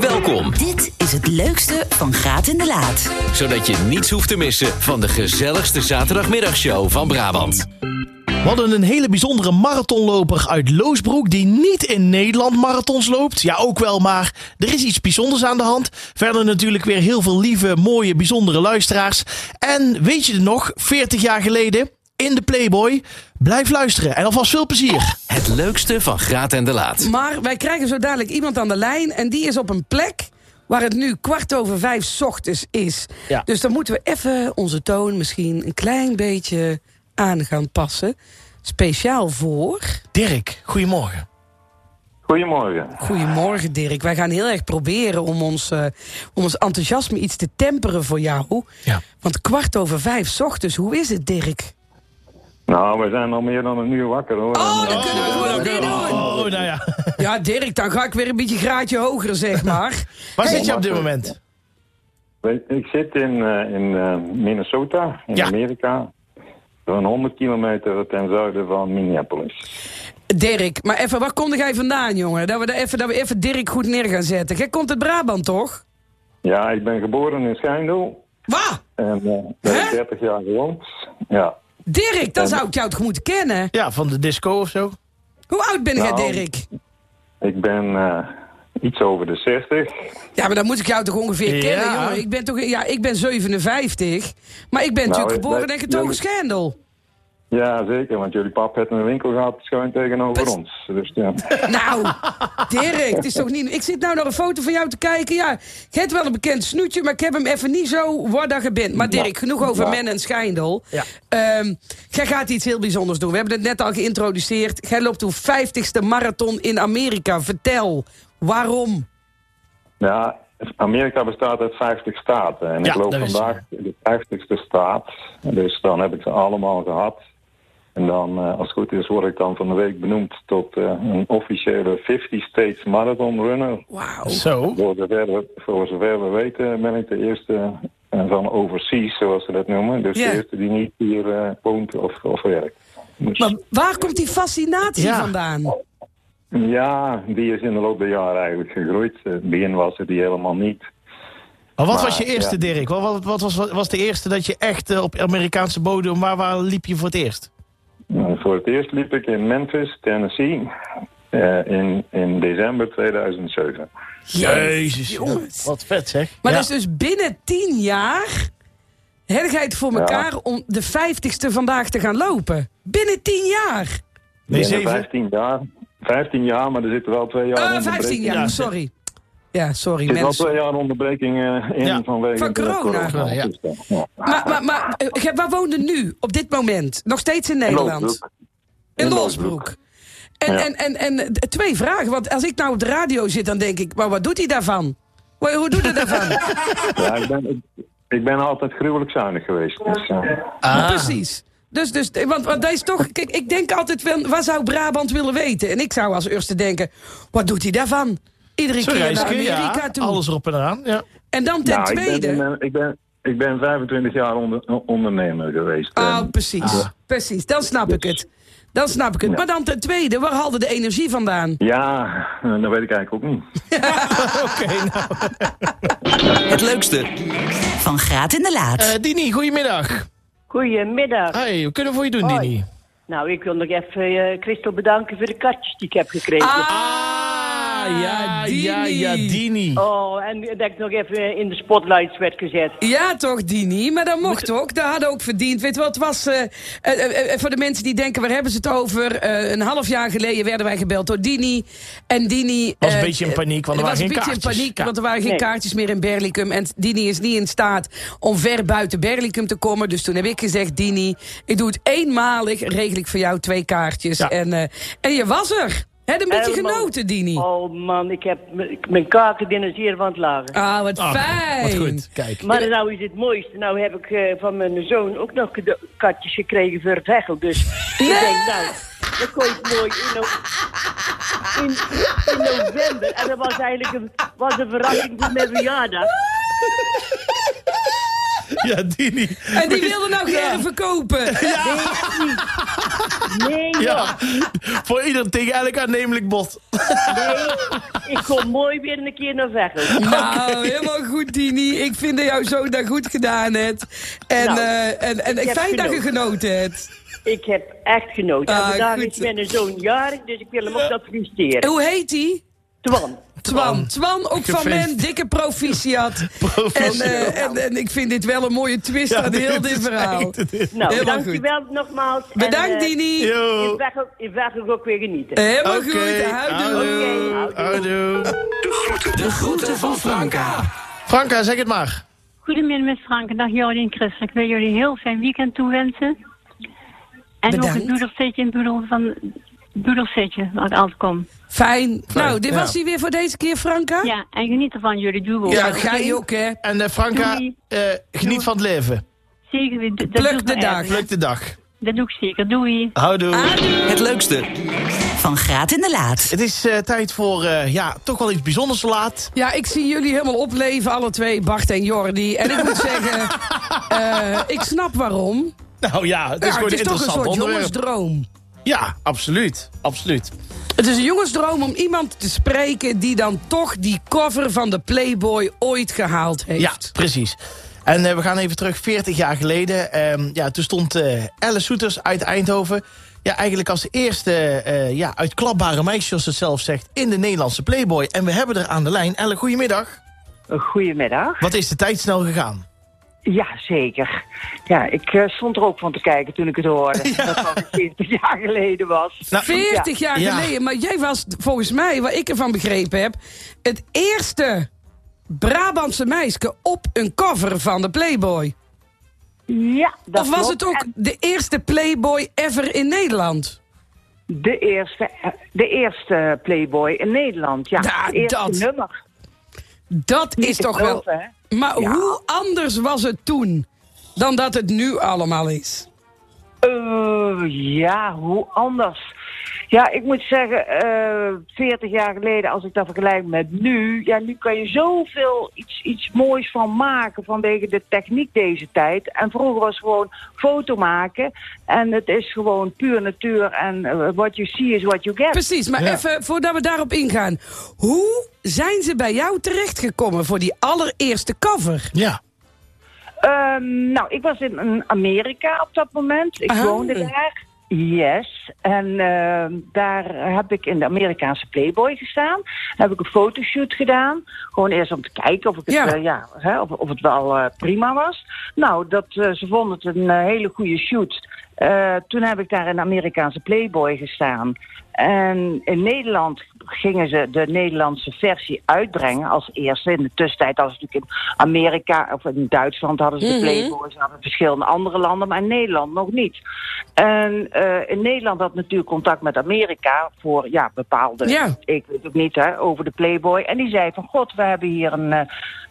Welkom, Dit is het leukste van Graat in de Laat. zodat je niets hoeft te missen van de gezelligste zaterdagmiddagshow van Brabant. We hadden een hele bijzondere marathonloper uit Loosbroek... die niet in Nederland marathons loopt. Ja, ook wel, maar er is iets bijzonders aan de hand. Verder natuurlijk weer heel veel lieve, mooie, bijzondere luisteraars. En weet je het nog, 40 jaar geleden in de Playboy? Blijf luisteren en alvast veel plezier. Het leukste van Graat en de Laat. Maar wij krijgen zo dadelijk iemand aan de lijn en die is op een plek waar het nu kwart over vijf 's ochtends is. Ja. Dus dan moeten we even onze toon misschien een klein beetje aan gaan passen. Speciaal voor... Dirk, goedemorgen. Goedemorgen. Goedemorgen Dirk. Wij gaan heel erg proberen om ons, eh, om ons enthousiasme iets te temperen voor jou. Ja. Want kwart over vijf 's ochtends, hoe is het Dirk? Nou, we zijn al meer dan een uur wakker hoor. Oh, dan eh, kunnen we gewoon niet doen. Oh, nou ja. Ja Dirk, dan ga ik weer een beetje een graadje hoger zeg maar. Waar zit je op dit moment? Ik zit in, eh, in eh, Minnesota, in Ja. Amerika. Zo'n 100 kilometer ten zuiden van Minneapolis. Dirk, maar even, waar kom jij vandaan, jongen? Dat we, daar even, dat we even Dirk goed neer gaan zetten. Jij komt uit Brabant, toch? Ja, ik ben geboren in Schijndel. Waar? En eh daar heb ik Hè? 30 jaar gewoond. Ja. Dirk, dan zou ik jou toch moeten kennen? Ja, van de disco of zo. Hoe oud ben jij, Nou. Dirk? Ik ben eh, iets over de 60. Ja, maar dan moet ik jou toch ongeveer Ja. kennen, jongen. Ik ben, toch, ja, ik ben 57, maar ik ben natuurlijk ik- geboren in Getogen Schendel. Ja, zeker, want jullie pap heeft een winkel gehad schuin tegenover Best- ons. Dus ja. Nou, Dirk, het is toch niet... Ik zit nou naar een foto van jou te kijken. Ja, je hebt wel een bekend snoetje, maar ik heb hem even niet zo waar je bent. Maar Dirk, genoeg over Ja. men en schijndel. Ja. Ehm, jij gaat iets heel bijzonders doen. We hebben het net al geïntroduceerd. Jij loopt uw 50ste marathon in Amerika. Vertel, waarom? Ja, Amerika bestaat uit 50 staten. En Ja, ik loop vandaag de 50ste staat. Dus dan heb ik ze allemaal gehad. En dan, eh, als het goed is, word ik dan van de week benoemd tot eh, een officiële 50 States Marathon Runner. Wauw. Zo. Voor zover, we, voor zover we weten ben ik de eerste eh, van overseas, zoals ze dat noemen. Dus de eerste die niet hier eh, woont of, of werkt. Dus, Maar waar komt die fascinatie Ja. vandaan? ja, die is in de loop der jaren eigenlijk gegroeid. In het begin was het die helemaal niet. Maar wat Maar, was je eerste, ja. Dirk? Wat, wat, wat was, wat was de eerste dat je echt op Amerikaanse bodem... Waar, waar liep je voor het eerst? Nou, voor het eerst liep ik in Memphis, Tennessee, eh, in, in december 2007. Jezus, jongens. Wat vet zeg. Maar Ja. dat is dus binnen tien jaar... heb jij het voor Ja. elkaar om de 50ste vandaag te gaan lopen. Binnen tien jaar. Nee, Binnen zeven. 15 jaar. 15 jaar, maar er zitten wel twee jaar Eh, onderbreking. 15 jaar, Ja. sorry. Ja, sorry Er zit wel mensen. twee jaar onderbreking eh, in Ja. vanwege Van de corona. corona. Ja. Ja. Maar, maar, maar eh, waar woonde nu, op dit moment? Nog steeds in Nederland? In In Losbroek. En, Ja. en, en, en twee vragen, want als ik nou op de radio zit, dan denk ik, maar wat doet hij daarvan? Hoe, hoe doet hij daarvan? Ja, ik ben, ik, ik ben altijd gruwelijk zuinig geweest. Dus, eh, Ah. Precies. Dus, dus, want, want dat is toch, kijk, ik denk altijd, wel, wat zou Brabant willen weten? En ik zou als eerste denken, wat doet hij daarvan? Iedere Zo keer naar Amerika ja. toe. Alles erop en eraan. Ja. En dan ten nou, ik tweede... ben, ik, ben, ik ben 25 jaar onder, ondernemer geweest. Ah, En- precies. Precies, dan snap ik het. Dan snap ik het. Ja. Maar dan ten tweede, waar haalde de energie vandaan? ja, eh, dat weet ik eigenlijk ook niet. Oké, nou. Het leukste, Van Graat in de Laat. Eh, Dini, goedemiddag. Goedemiddag. Hey, wat kunnen we voor je doen, Hoi. Dini? Nou, ik wil nog even eh Christel bedanken voor de katjes die ik heb gekregen. Ah, ja, Dini. Ja, ja, Dini. Oh, en dat ik nog even in de spotlights werd gezet. Ja, toch, Dini? Maar dat mocht ook. Dat hadden ook verdiend. Weet je wat, het was... eh, eh, eh, voor de mensen die denken, waar hebben ze het over? Eh, een half jaar geleden werden wij gebeld door Dini. En Dini... Was een beetje in paniek, want er was waren een geen beetje in kaartjes. paniek, Ja. want er waren geen Nee. kaartjes meer in Berlicum. En Dini is niet in staat om ver buiten Berlicum te komen. Dus toen heb ik gezegd, Dini, ik doe het eenmalig. Regel ik voor jou twee kaartjes. Ja. En, eh, en je was er. Heb een beetje Helemaal- genoten, Dini. Oh man, ik heb mijn kaken binnen zeer van het lagen. Ah, wat Ach, fijn. Wat goed, kijk. Maar nou is het mooiste. Nou heb ik eh, van mijn zoon ook nog katjes gekregen voor het hechel. Dus ik denk, nou, dat kon ik mooi in, no- in, in november. En dat was eigenlijk een, was een verrassing voor mijn verjaardag. Ja, Dini. En die wilde nou Ja. Verkopen. Nee, joh. Ja, voor ieder tegen elk aannemelijk bod. Nee, ik kom mooi weer een keer naar Veghel. Nou, helemaal goed, Dini. Ik vind dat jouw zoon dat goed gedaan hebt. En, Nou, eh, en, en ik fijn dat je genoten. genoten hebt. Ik heb echt genoten. Ah, en vandaag goed. is mijn zoon jarig, dus ik wil hem ook dat feliciteren. Hoe heet hij? Twan. Twan. Twan, ook van men, dikke proficiat. En, Proficiat. eh, en, en ik vind dit wel een mooie twist aan heel dit verhaal. Nou, Helemaal dankjewel nogmaals. En, Bedankt, eh, Dini. Veghel, in Veghel ook weer genieten. Helemaal Oké, goed. Houdoe. houdoe. Houdoe. De groeten van Franka. Franka, zeg het maar. Goedemiddag met Frank. Dag Jordi en Chris. Ik wil jullie een heel fijn weekend toewensen. En ook Bedankt. het doedelzetje in Doedel van Doedelzetje, waar ik altijd kom. Fijn. Nou, dit ja. was hij weer voor deze keer, Franka. Ja, en geniet ervan jullie duo. Ja, ga je ook, hè. En eh, Franka, eh, geniet van het leven. Zeker, Pluk doe ik de wel dag. Pluk de dag. Dat doe ik zeker. Doei. Houdoe. Het leukste. Van Graat in de Laat. Het is eh, tijd voor, eh, ja, toch wel iets bijzonders te laat. Ja, ik zie jullie helemaal opleven, alle twee, Bart en Jordi. En ik moet zeggen, eh, ik snap waarom. Nou ja, het is Ja, gewoon het is toch een interessant soort onderwerp. jongensdroom. Ja, absoluut. Absoluut. Het is een jongensdroom om iemand te spreken die dan toch die cover van de Playboy ooit gehaald heeft. Ja, precies. En eh, we gaan even terug, 40 jaar geleden. Ehm, ja, toen stond eh Alice Soeters uit Eindhoven... Ja, eigenlijk als eerste eh, ja, uitklapbare meisje, zoals het zelf zegt... in de Nederlandse Playboy. En we hebben er aan de lijn. Elle, goedemiddag. Goedemiddag. Wat is de tijd snel gegaan? Ja, zeker. Ja, ik eh, stond er ook van te kijken toen ik het hoorde. Dat het 40 jaar geleden was. Nou, 40 jaar Ja. geleden. Maar jij was volgens mij, wat ik ervan begrepen heb... het eerste Brabantse meisje op een cover van de Playboy. Ja, dat of was klopt. het ook En de eerste Playboy ever in Nederland? De eerste, eh, de eerste Playboy in Nederland, ja. Het eerste dat. nummer. Dat Niet is toch wel... hè? Maar Ja. hoe anders was het toen dan dat het nu allemaal is? Eh, ja, hoe anders? Ja, ik moet zeggen, eh 40 jaar geleden, als ik dat vergelijk met nu, ja, nu kan je zoveel iets, iets moois van maken vanwege de techniek deze tijd. En vroeger was gewoon foto maken en het is gewoon puur natuur en eh, what you see is what you get. Precies, maar Ja. even voordat we daarop ingaan. Hoe zijn ze bij jou terechtgekomen voor die allereerste cover? Ja. Ehm, nou, ik was in Amerika op dat moment. Ik Aha. woonde daar. Yes. En ehm, daar heb ik in de Amerikaanse Playboy gestaan. Heb ik een fotoshoot gedaan. Gewoon eerst om te kijken of, ik het, eh, ja, hè, of, of het wel eh, prima was. Nou, dat, eh, ze vonden het een hele goede shoot. Toen heb ik daar in de Amerikaanse Playboy gestaan. En in Nederland gingen ze de Nederlandse versie uitbrengen als eerste. In de tussentijd hadden ze natuurlijk in Amerika of in Duitsland hadden ze de Mhm. Playboy. Ze hadden verschillende andere landen, maar in Nederland nog niet. En eh, in Nederland had natuurlijk contact met Amerika voor ja, bepaalde, Ja. ik weet ook niet, hè, over de Playboy. En die zei van, god, we hebben hier een, eh,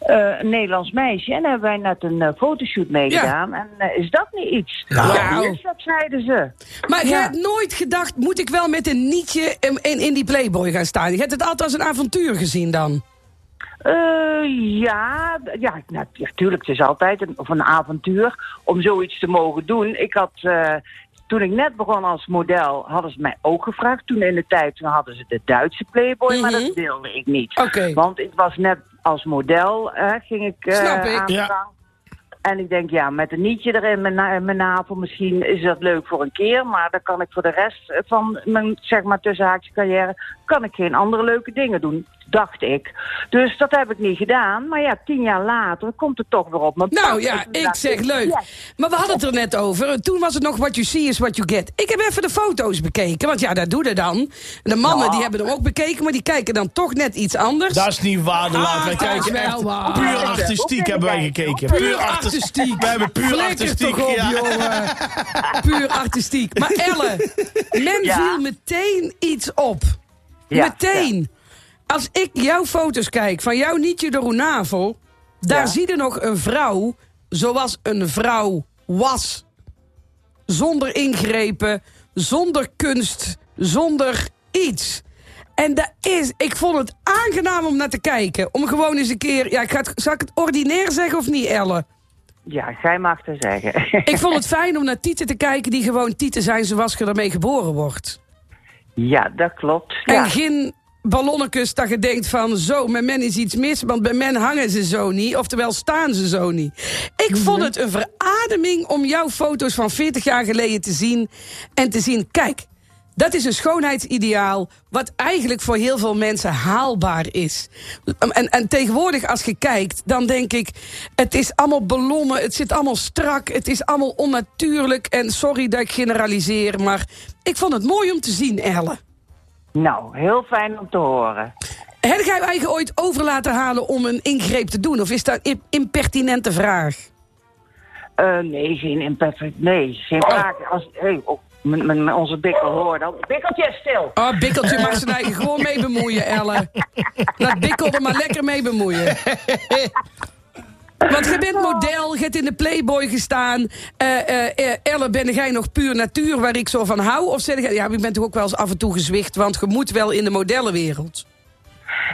eh, een Nederlands meisje. En hebben wij net een fotoshoot meegedaan. En is dat niet iets? Nou. Ja, is dat, zeiden ze. Maar je hebt nooit gedacht, moet ik wel met een nietje in, in, in die Playboy gaan staan? Je hebt het altijd als een avontuur gezien dan? Eh, ja, ja, nou, ja, tuurlijk. Het is altijd een, of een avontuur om zoiets te mogen doen. Ik had, eh, toen ik net begon als model, hadden ze mij ook gevraagd. Toen in de tijd toen hadden ze de Duitse Playboy, maar Mhm. dat wilde ik niet. Oké. Want ik was net als model, eh, ging ik eh, Snap ik. aan de Ja. En ik denk, ja, met een nietje erin, mijn, mijn navel, misschien is dat leuk voor een keer. Maar dan kan ik voor de rest van mijn, zeg maar, tussenhaakje carrière, kan ik geen andere leuke dingen doen, dacht ik. Dus dat heb ik niet gedaan. Maar ja, tien jaar later komt het toch weer op mijn Nou pad. ja, ik zeg leuk. Maar we hadden het er net over. Toen was het nog what you see is what you get. Ik heb even de foto's bekeken, want ja, dat doe je dan. De mannen die hebben hem ook bekeken, maar die kijken dan toch net iets anders. Dat is niet waar, de. Wij Ah, dat is kijken wel echt waar. puur artistiek hebben wij gekeken. Puur artis- artistiek. We hebben puur Flikker artistiek. toch op, ja. jongen. Puur artistiek. Maar Elle, men Ja. viel meteen iets op. Ja, meteen. Als ik jouw foto's kijk van jouw Nietje de Roenavel... daar Ja. zie je nog een vrouw zoals een vrouw was. Zonder ingrepen, zonder kunst, zonder iets. En dat is, ik vond het aangenaam om naar te kijken. Om gewoon eens een keer, ja, ik ga het, zal ik het ordinair zeggen of niet, Elle? Ja, jij mag het zeggen. Ik vond het fijn om naar tieten te kijken die gewoon tieten zijn zoals je ermee geboren wordt. ja, dat klopt. En Ja. geen ballonnetjes dat je denkt van... zo, met men is iets mis, want bij men hangen ze zo niet. Oftewel, staan ze zo niet. Ik vond het een verademing om jouw foto's van 40 jaar geleden te zien... en te zien, kijk, dat is een schoonheidsideaal wat eigenlijk voor heel veel mensen haalbaar is. En, en tegenwoordig als je kijkt, dan denk ik... het is allemaal ballonnen, het zit allemaal strak... het is allemaal onnatuurlijk. En sorry dat ik generaliseer, maar ik vond het mooi om te zien, Elle. Nou, heel fijn om te horen. Heb jij je eigen ooit over laten halen om een ingreep te doen? Of is dat een impertinente vraag? Eh, nee, geen imperfect. Nee, geen vraag. Als, hey, oh, onze bikkel hoor dan. Bikkeltje stil. Oh, Bikkeltje mag zijn eigen gewoon mee bemoeien, Elle. Laat Bikkel er maar lekker mee bemoeien. Want je bent model, je hebt in de Playboy gestaan. Eh eh, eh, Elle, ben jij nog puur natuur waar ik zo van hou? Of zeg je, ja, je bent toch ook wel eens af en toe gezwicht... want je moet wel in de modellenwereld.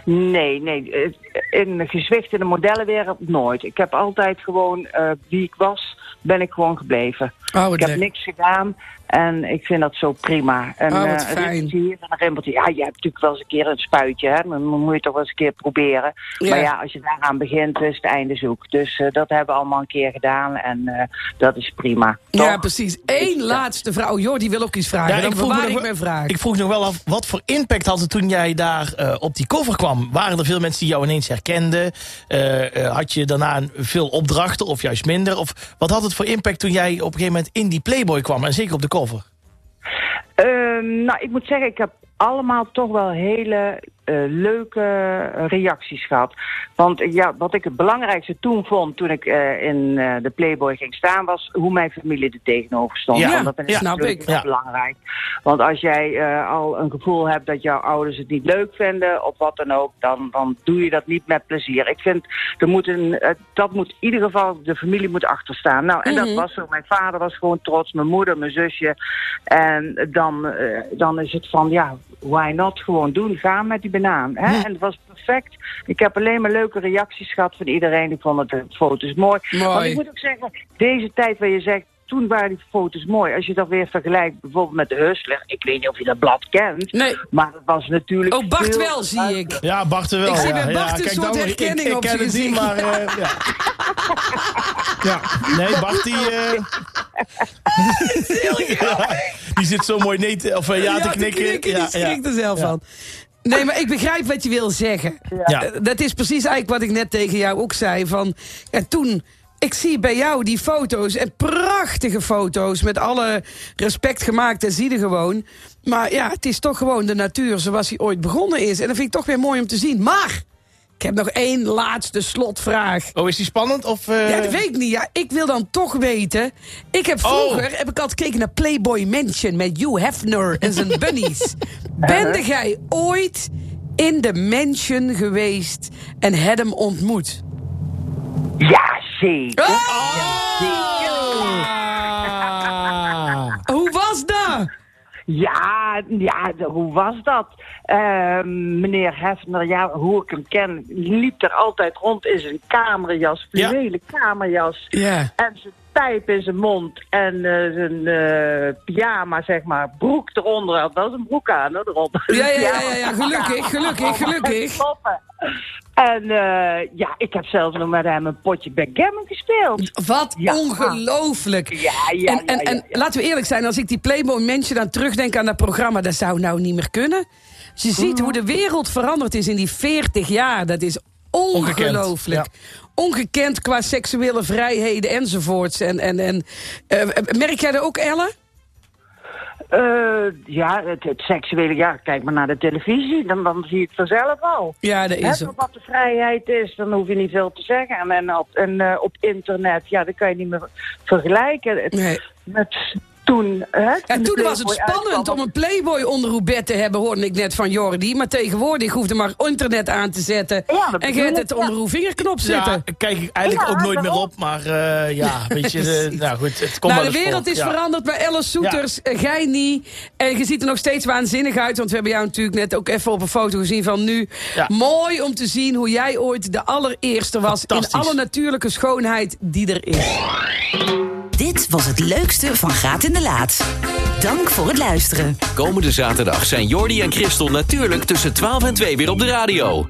Nee, nee. eh, In gezwicht in de modellenwereld nooit. Ik heb altijd gewoon eh, wie ik was, ben ik gewoon gebleven. Oh, ik heb niks gedaan en ik vind dat zo prima. En, Oh, wat eh, een fijn. hier en een rimpeltje. Ja, je hebt natuurlijk wel eens een keer een spuitje, hè. Dan moet je toch wel eens een keer proberen. Ja. Maar ja, als je daaraan begint, is het einde zoek. Dus eh, dat hebben we allemaal een keer gedaan en eh, dat is prima. Ja, precies. Eén laatste vrouw. Joh, die wil ook iets vragen. Dan vroeg nog ik vraag. ik vroeg nog wel af, wat voor impact had het toen jij daar eh, op die cover kwam? Waren er veel mensen die jou ineens herkenden? Eh, eh, had je daarna een- veel opdrachten of juist minder? Of wat had het voor impact toen jij op een gegeven moment in die Playboy kwam? En zeker op de cover. Ehm, nou, ik moet zeggen, ik heb allemaal toch wel hele leuke reacties gehad. Want eh, ja, wat ik het belangrijkste toen vond, toen ik eh, in eh, de Playboy ging staan, was hoe mijn familie er tegenover stond. Ja, Want dat vind ik ja, natuurlijk heel Ja. belangrijk. Want als jij eh, al een gevoel hebt dat jouw ouders het niet leuk vinden, of wat dan ook, dan, dan doe je dat niet met plezier. Ik vind, er moet een, eh, dat moet in ieder geval, de familie moet achterstaan. Nou, en Mhm. dat was zo. Mijn vader was gewoon trots, mijn moeder, mijn zusje. En dan, eh, dan is het van, ja, why not? Gewoon doen, gaan met die banaan. Hè? En het was perfect. Ik heb alleen maar leuke reacties gehad van iedereen. Ik vond het de foto's mooi. Mooi. Want ik moet ook zeggen, deze tijd waar je zegt, toen waren die foto's mooi. Als je dat weer vergelijkt bijvoorbeeld met de Hustler. Ik weet niet of je dat blad kent. Nee. Maar het was natuurlijk Oh, Bart wel, zie ik. Ja, Bart er wel. Ik zie bij Bart ja, een kijk, soort dan, ik- herkenning ik, op ken zijn het niet, maar eh, ja. ja. Nee, Bart die... eh, die zit zo mooi nee te, of, eh, ja, te knikken. die ja, schrikt ja. er zelf van. Nee, maar ik begrijp wat je wil zeggen. Ja. Eh, Dat is precies eigenlijk wat ik net tegen jou ook zei. Van, ja, toen, ik zie bij jou die foto's, en prachtige foto's... met alle respect gemaakt, dat zie je gewoon. Maar ja, het is toch gewoon de natuur zoals hij ooit begonnen is. En dat vind ik toch weer mooi om te zien. Maar, ik heb nog één laatste slotvraag. Oh, is die spannend? Of, eh, Ja, dat weet ik niet. Ja, ik wil dan toch weten. Ik heb vroeger heb ik altijd gekeken naar Playboy Mansion met Hugh Hefner en zijn bunnies. Bende jij ooit in de mansion geweest en hem ontmoet? Ja, zeker. Ah. Hoe was dat? Ja, ja, hoe was dat? Ehm, meneer Hefner, ja, hoe ik hem ken, liep er altijd rond in zijn kamerjas, Ja. fluwelen kamerjas. Ja. En zijn pijp in zijn mond en eh, zijn eh, pyjama, zeg maar, broek eronder. Had wel zijn broek aan, hoor, eronder. Ja, ja, ja, ja, gelukkig, gelukkig, gelukkig. En eh, ja, ik heb zelfs nog met hem een potje backgammon gespeeld. Wat Ja. ongelooflijk. Ja, ja, en, en, ja, ja, en laten we eerlijk zijn, als ik die Playboy Mansion dan terugdenk aan dat programma, dat zou nou niet meer kunnen. Als je ziet hoe de wereld veranderd is in die 40 jaar, dat is ongelooflijk. Ongekend qua seksuele vrijheden enzovoorts. En, en, en, eh, merk jij dat ook, Elle? Eh, ja, het, het seksuele, ja, kijk maar naar de televisie, dan, dan zie je het vanzelf al. Ja, dat is ook. wat de vrijheid is, dan hoef je niet veel te zeggen. En, en, op, en eh, op internet, ja, dat kan je niet meer vergelijken. Het- Nee. Met toen, hè, Ja, de toen was het spannend uitkwam. om een Playboy onder uw bed te hebben, hoorde ik net van Jordi. Maar tegenwoordig hoefde maar internet aan te zetten. Ja, en je hebt het onder uw vingerknop zitten. Ja, kijk ik eigenlijk Ja, ook nooit meer op. Maar eh, ja, weet je, de, nou goed, het komt Nou, wel de wereld is Ja. veranderd, maar Alice Soeters, eh, jij niet. En je ziet er nog steeds waanzinnig uit, want we hebben jou natuurlijk net ook even op een foto gezien van nu. Ja. Mooi om te zien hoe jij ooit de allereerste was in alle natuurlijke schoonheid die er is. Dit was het leukste van Graat in de Laat. Dank voor het luisteren. Komende zaterdag zijn Jordi en Christel natuurlijk tussen 12 en 2 weer op de radio.